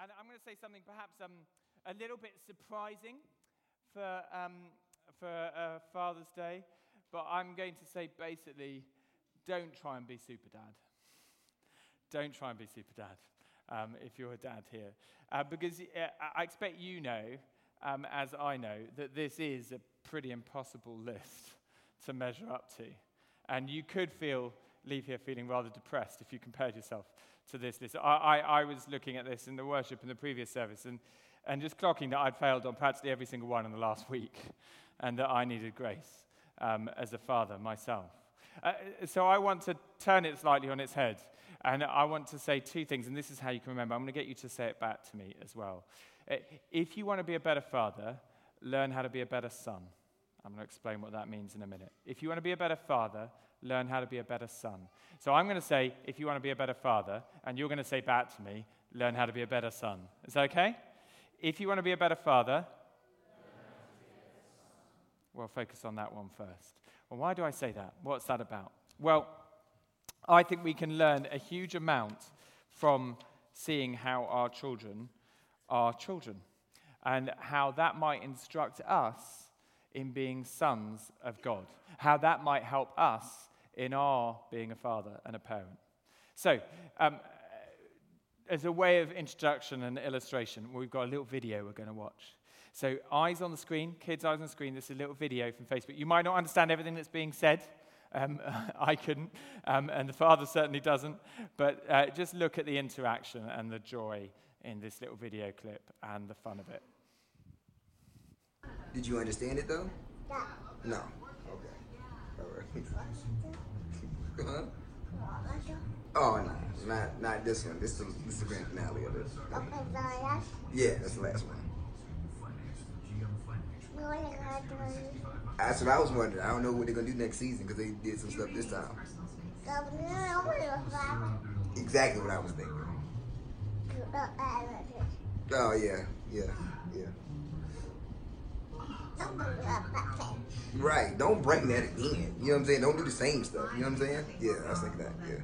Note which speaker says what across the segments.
Speaker 1: And I'm going to say something perhaps um, a little bit surprising for, um, for uh, Father's Day, but I'm going to say basically don't try and be super dad. Don't try and be super dad um, if you're a dad here. Uh, because uh, I expect you know, um, as I know, that this is a pretty impossible list to measure up to. And you could feel, leave here feeling rather depressed if you compared yourself to this list. I, I, I was looking at this in the worship in the previous service and, and just clocking that I'd failed on practically every single one in the last week and that I needed grace um, as a father myself. Uh, so I want to turn it slightly on its head. And I want to say two things, and this is how you can remember. I'm going to get you to say it back to me as well. Uh, if you want to be a better father, learn how to be a better son. I'm going to explain what that means in a minute. If you want to be a better father, learn how to be a better son. So I'm going to say, if you want to be a better father, and you're going to say back to me, learn how to be a better son. Is that okay? If you want to be a better father, well, focus on that one first. Well, why do I say that? What's that about? Well, I think we can learn a huge amount from seeing how our children are children and how that might instruct us in being sons of God, how that might help us in our being a father and a parent. So, um, as a way of introduction and illustration, we've got a little video we're going to watch. So, eyes on the screen, kids' eyes on the screen. This is a little video from Facebook. You might not understand everything that's being said. Um, I couldn't, um, and the father certainly doesn't. But uh, just look at the interaction and the joy in this little video clip and the fun of it.
Speaker 2: Did you understand it though? No. Okay. Huh? Oh no, not not this one. This is this is the grand finale of it. Yeah, that's the last one. That's what I was wondering. I don't know what they're gonna do next season because they did some stuff this time. Exactly what I was thinking. Oh yeah, yeah, yeah. Right. Don't bring that again. You know what I'm saying? Don't do the same stuff. You know what I'm saying? Yeah, I was thinking that. Yeah.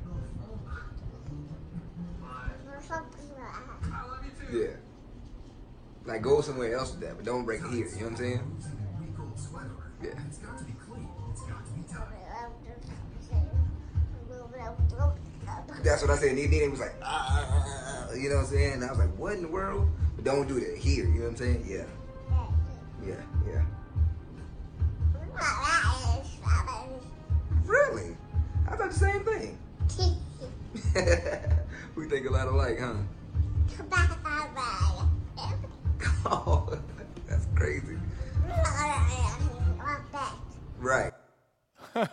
Speaker 2: Yeah. Like go somewhere else with that, but don't bring it here. You know what I'm saying? Yeah. That's what I said. And then it was like, ah, ah, ah, ah, you know what I'm saying? And I was like, what in the world? But don't do that here. You know what I'm saying? Yeah. Yeah, yeah. Really? I thought the same thing. we think a lot alike, huh? That's crazy. Right.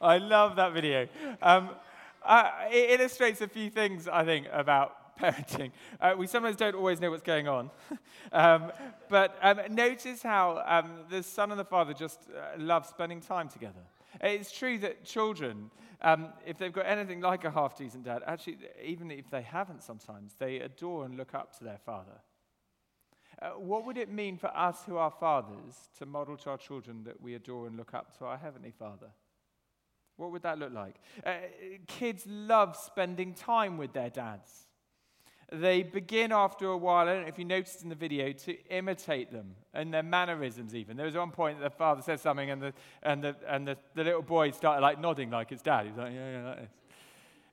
Speaker 1: I love that video. Um, uh, it illustrates a few things, I think, about parenting. Uh, we sometimes don't always know what's going on. um, but um, notice how um, the son and the father just uh, love spending time together. It's true that children, um, if they've got anything like a half decent dad, actually, even if they haven't sometimes, they adore and look up to their father. Uh, what would it mean for us who are fathers to model to our children that we adore and look up to our Heavenly Father? What would that look like? Uh, kids love spending time with their dads. They begin after a while, I don't know if you noticed in the video, to imitate them and their mannerisms, even. There was one point that the father said something, and the, and the, and the, the little boy started like nodding like his dad. He was like, yeah, yeah, like this.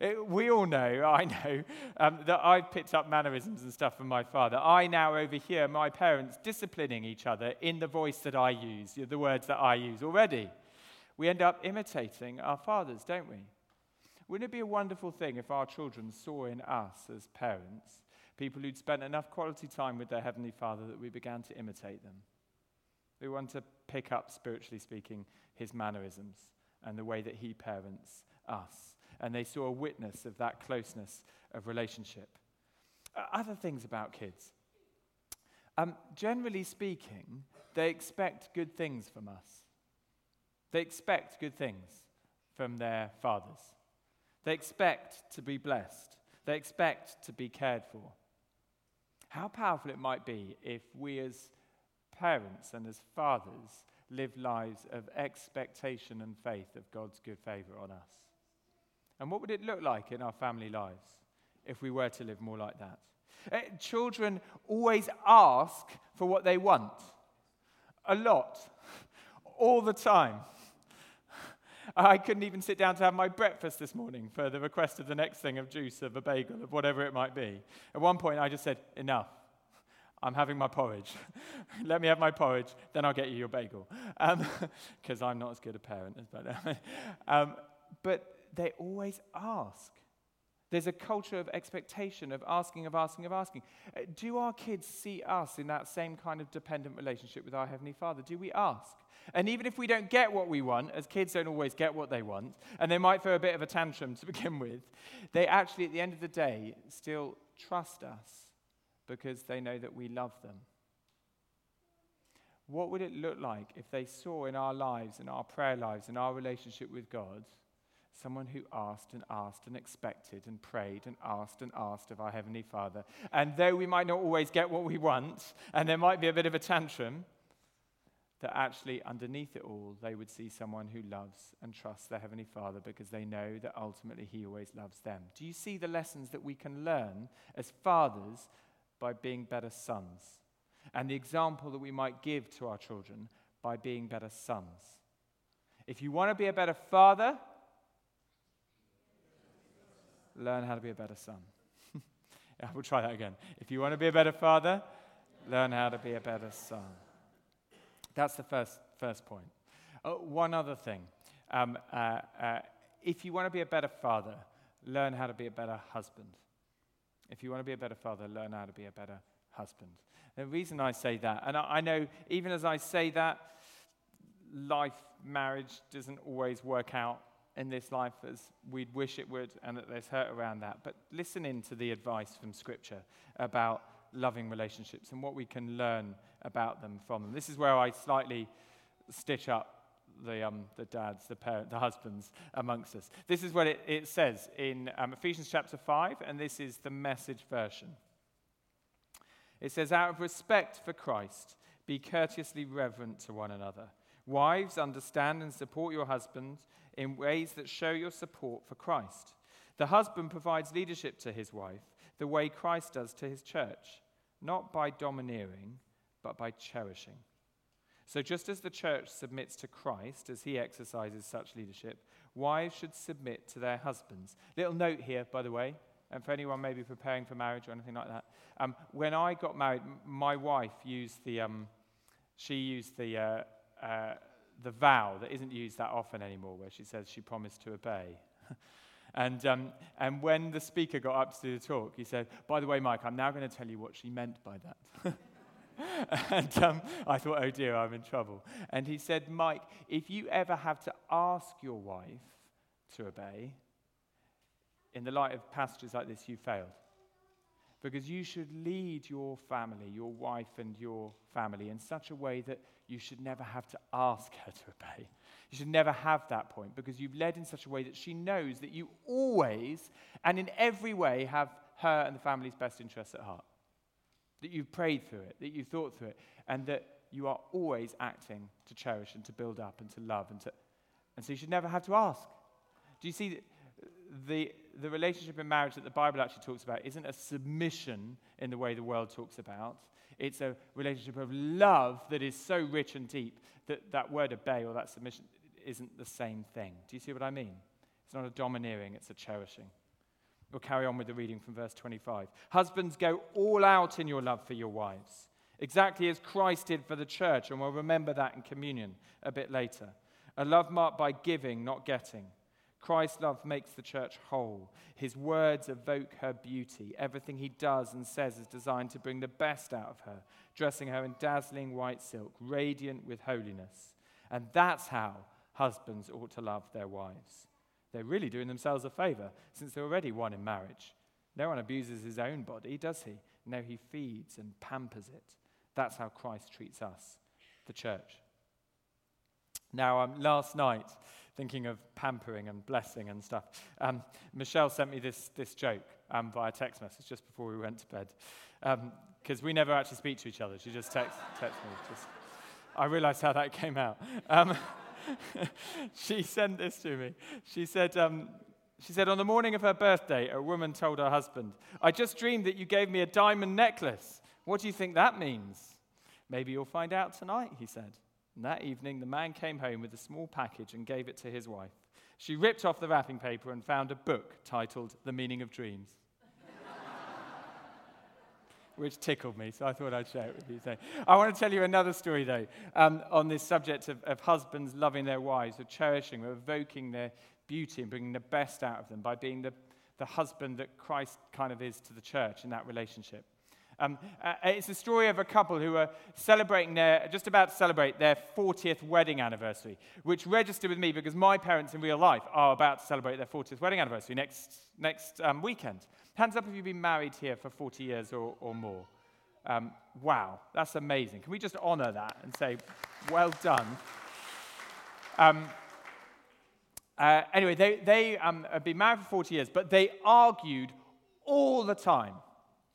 Speaker 1: It, we all know, I know, um, that I've picked up mannerisms and stuff from my father. I now overhear my parents disciplining each other in the voice that I use, the words that I use already. We end up imitating our fathers, don't we? Wouldn't it be a wonderful thing if our children saw in us as parents people who'd spent enough quality time with their Heavenly Father that we began to imitate them? We want to pick up, spiritually speaking, his mannerisms and the way that he parents us. And they saw a witness of that closeness of relationship. Other things about kids. Um, generally speaking, they expect good things from us. They expect good things from their fathers. They expect to be blessed. They expect to be cared for. How powerful it might be if we, as parents and as fathers, live lives of expectation and faith of God's good favor on us. And what would it look like in our family lives if we were to live more like that? Uh, children always ask for what they want a lot, all the time. I couldn't even sit down to have my breakfast this morning for the request of the next thing of juice, of a bagel, of whatever it might be. At one point, I just said, Enough. I'm having my porridge. Let me have my porridge, then I'll get you your bagel. Because um, I'm not as good a parent as but, um, but they always ask. There's a culture of expectation, of asking, of asking, of asking. Uh, do our kids see us in that same kind of dependent relationship with our Heavenly Father? Do we ask? And even if we don't get what we want, as kids don't always get what they want, and they might throw a bit of a tantrum to begin with, they actually, at the end of the day, still trust us because they know that we love them. What would it look like if they saw in our lives, in our prayer lives, in our relationship with God, someone who asked and asked and expected and prayed and asked and asked of our Heavenly Father. And though we might not always get what we want, and there might be a bit of a tantrum, that actually underneath it all, they would see someone who loves and trusts their Heavenly Father because they know that ultimately He always loves them. Do you see the lessons that we can learn as fathers by being better sons? And the example that we might give to our children by being better sons. If you want to be a better father, learn how to be a better son. yeah, we'll try that again. If you want to be a better father, learn how to be a better son. That's the first, first point. Uh, one other thing. Um, uh, uh, if you want to be a better father, learn how to be a better husband. If you want to be a better father, learn how to be a better husband. The reason I say that, and I, I know even as I say that, life, marriage doesn't always work out in this life as we'd wish it would, and that there's hurt around that. But listen in to the advice from Scripture about loving relationships and what we can learn about them from them. This is where I slightly stitch up the, um, the dads, the parents, the husbands amongst us. This is what it, it says in um, Ephesians chapter 5, and this is the message version. It says, Out of respect for Christ, be courteously reverent to one another. Wives, understand and support your husbands in ways that show your support for Christ. The husband provides leadership to his wife the way Christ does to his church, not by domineering, but by cherishing. So, just as the church submits to Christ as he exercises such leadership, wives should submit to their husbands. Little note here, by the way, and for anyone maybe preparing for marriage or anything like that. Um, when I got married, my wife used the, um, she used the, uh, uh, the vow that isn't used that often anymore, where she says she promised to obey. and, um, and when the speaker got up to do the talk, he said, By the way, Mike, I'm now going to tell you what she meant by that. and um, I thought, oh dear, I'm in trouble. And he said, Mike, if you ever have to ask your wife to obey, in the light of passages like this, you failed. Because you should lead your family, your wife and your family, in such a way that you should never have to ask her to obey. You should never have that point because you've led in such a way that she knows that you always and in every way have her and the family's best interests at heart. That you've prayed through it, that you've thought through it, and that you are always acting to cherish and to build up and to love. And, to, and so you should never have to ask. Do you see the, the relationship in marriage that the Bible actually talks about isn't a submission in the way the world talks about. It's a relationship of love that is so rich and deep that that word obey or that submission isn't the same thing. Do you see what I mean? It's not a domineering, it's a cherishing. We'll carry on with the reading from verse 25. Husbands, go all out in your love for your wives, exactly as Christ did for the church, and we'll remember that in communion a bit later. A love marked by giving, not getting. Christ's love makes the church whole. His words evoke her beauty. Everything he does and says is designed to bring the best out of her, dressing her in dazzling white silk, radiant with holiness. And that's how husbands ought to love their wives. They're really doing themselves a favor since they're already one in marriage. No one abuses his own body, does he? No, he feeds and pampers it. That's how Christ treats us, the church. Now, um, last night, thinking of pampering and blessing and stuff, um, Michelle sent me this, this joke um, via text message just before we went to bed. Because um, we never actually speak to each other. She just texts text me. Just, I realized how that came out. She sent this to me. She said, um, She said, On the morning of her birthday, a woman told her husband, I just dreamed that you gave me a diamond necklace. What do you think that means? Maybe you'll find out tonight, he said. And that evening, the man came home with a small package and gave it to his wife. She ripped off the wrapping paper and found a book titled The Meaning of Dreams. Which tickled me, so I thought I'd share it with you today. I want to tell you another story, though, um, on this subject of, of husbands loving their wives, of cherishing, of evoking their beauty and bringing the best out of them by being the, the husband that Christ kind of is to the church in that relationship. Um, uh, it's a story of a couple who are celebrating their, just about to celebrate their 40th wedding anniversary, which registered with me because my parents in real life are about to celebrate their 40th wedding anniversary next, next um, weekend. Hands up if you've been married here for 40 years or, or more. Um, wow, that's amazing. Can we just honor that and say, well done? Um, uh, anyway, they, they um, have been married for 40 years, but they argued all the time,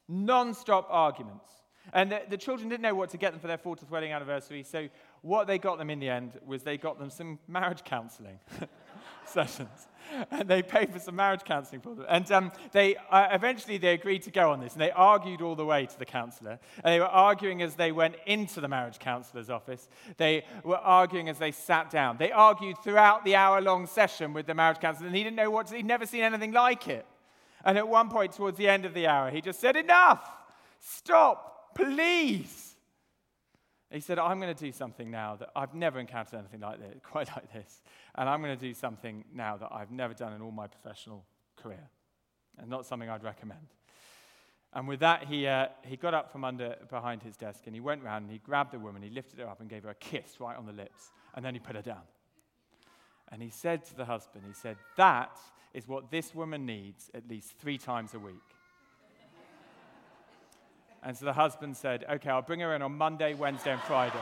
Speaker 1: non stop arguments. And the, the, children didn't know what to get them for their 40th wedding anniversary, so what they got them in the end was they got them some marriage counseling sessions. And they paid for some marriage counseling for them. And um, they uh, eventually they agreed to go on this, and they argued all the way to the counselor. And they were arguing as they went into the marriage counselor's office. They were arguing as they sat down. They argued throughout the hour-long session with the marriage counselor, and he didn't know what to, he'd never seen anything like it. And at one point, towards the end of the hour, he just said, "Enough! Stop, please." He said, I'm going to do something now that I've never encountered anything like this, quite like this. And I'm going to do something now that I've never done in all my professional career. And not something I'd recommend. And with that, he, uh, he got up from under behind his desk and he went round and he grabbed the woman, he lifted her up and gave her a kiss right on the lips. And then he put her down. And he said to the husband, he said, That is what this woman needs at least three times a week. And so the husband said, Okay, I'll bring her in on Monday, Wednesday, and Friday.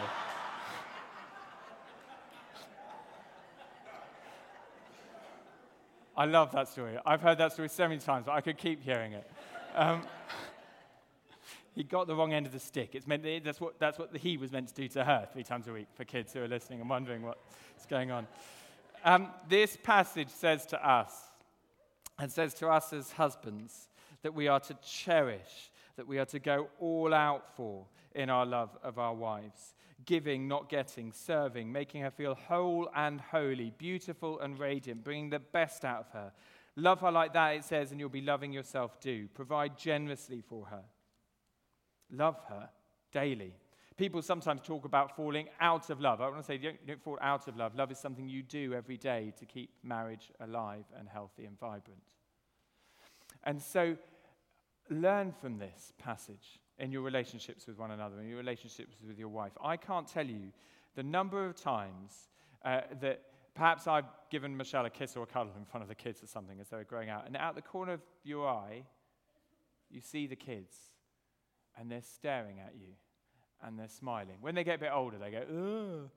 Speaker 1: I love that story. I've heard that story so many times, but I could keep hearing it. Um, he got the wrong end of the stick. It's meant that's what, that's what he was meant to do to her three times a week for kids who are listening and wondering what's going on. Um, this passage says to us, and says to us as husbands, that we are to cherish that we are to go all out for in our love of our wives. Giving, not getting, serving, making her feel whole and holy, beautiful and radiant, bringing the best out of her. Love her like that, it says, and you'll be loving yourself too. Provide generously for her. Love her daily. People sometimes talk about falling out of love. I want to say, don't, don't fall out of love. Love is something you do every day to keep marriage alive and healthy and vibrant. And so, learn from this passage in your relationships with one another, in your relationships with your wife. I can't tell you the number of times uh, that perhaps I've given Michelle a kiss or a cuddle in front of the kids or something as they were growing out, and out the corner of your eye, you see the kids, and they're staring at you, and they're smiling. When they get a bit older, they go, ugh.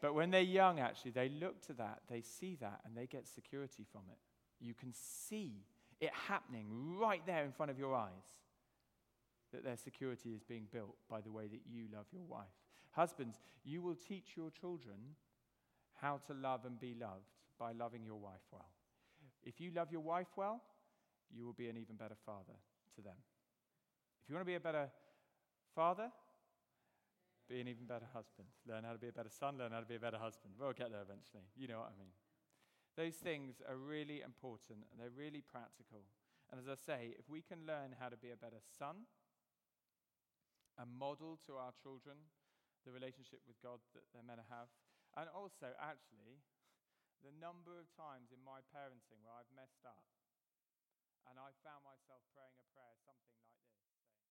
Speaker 1: but when they're young, actually, they look to that, they see that, and they get security from it. You can see it happening right there in front of your eyes that their security is being built by the way that you love your wife. Husbands, you will teach your children how to love and be loved by loving your wife well. If you love your wife well, you will be an even better father to them. If you want to be a better father, be an even better husband. Learn how to be a better son, learn how to be a better husband. We'll get there eventually. You know what I mean. Those things are really important and they're really practical. And as I say, if we can learn how to be a better son and model to our children the relationship with God that they're meant to have, and also, actually, the number of times in my parenting where I've messed up and I found myself praying a prayer something like this.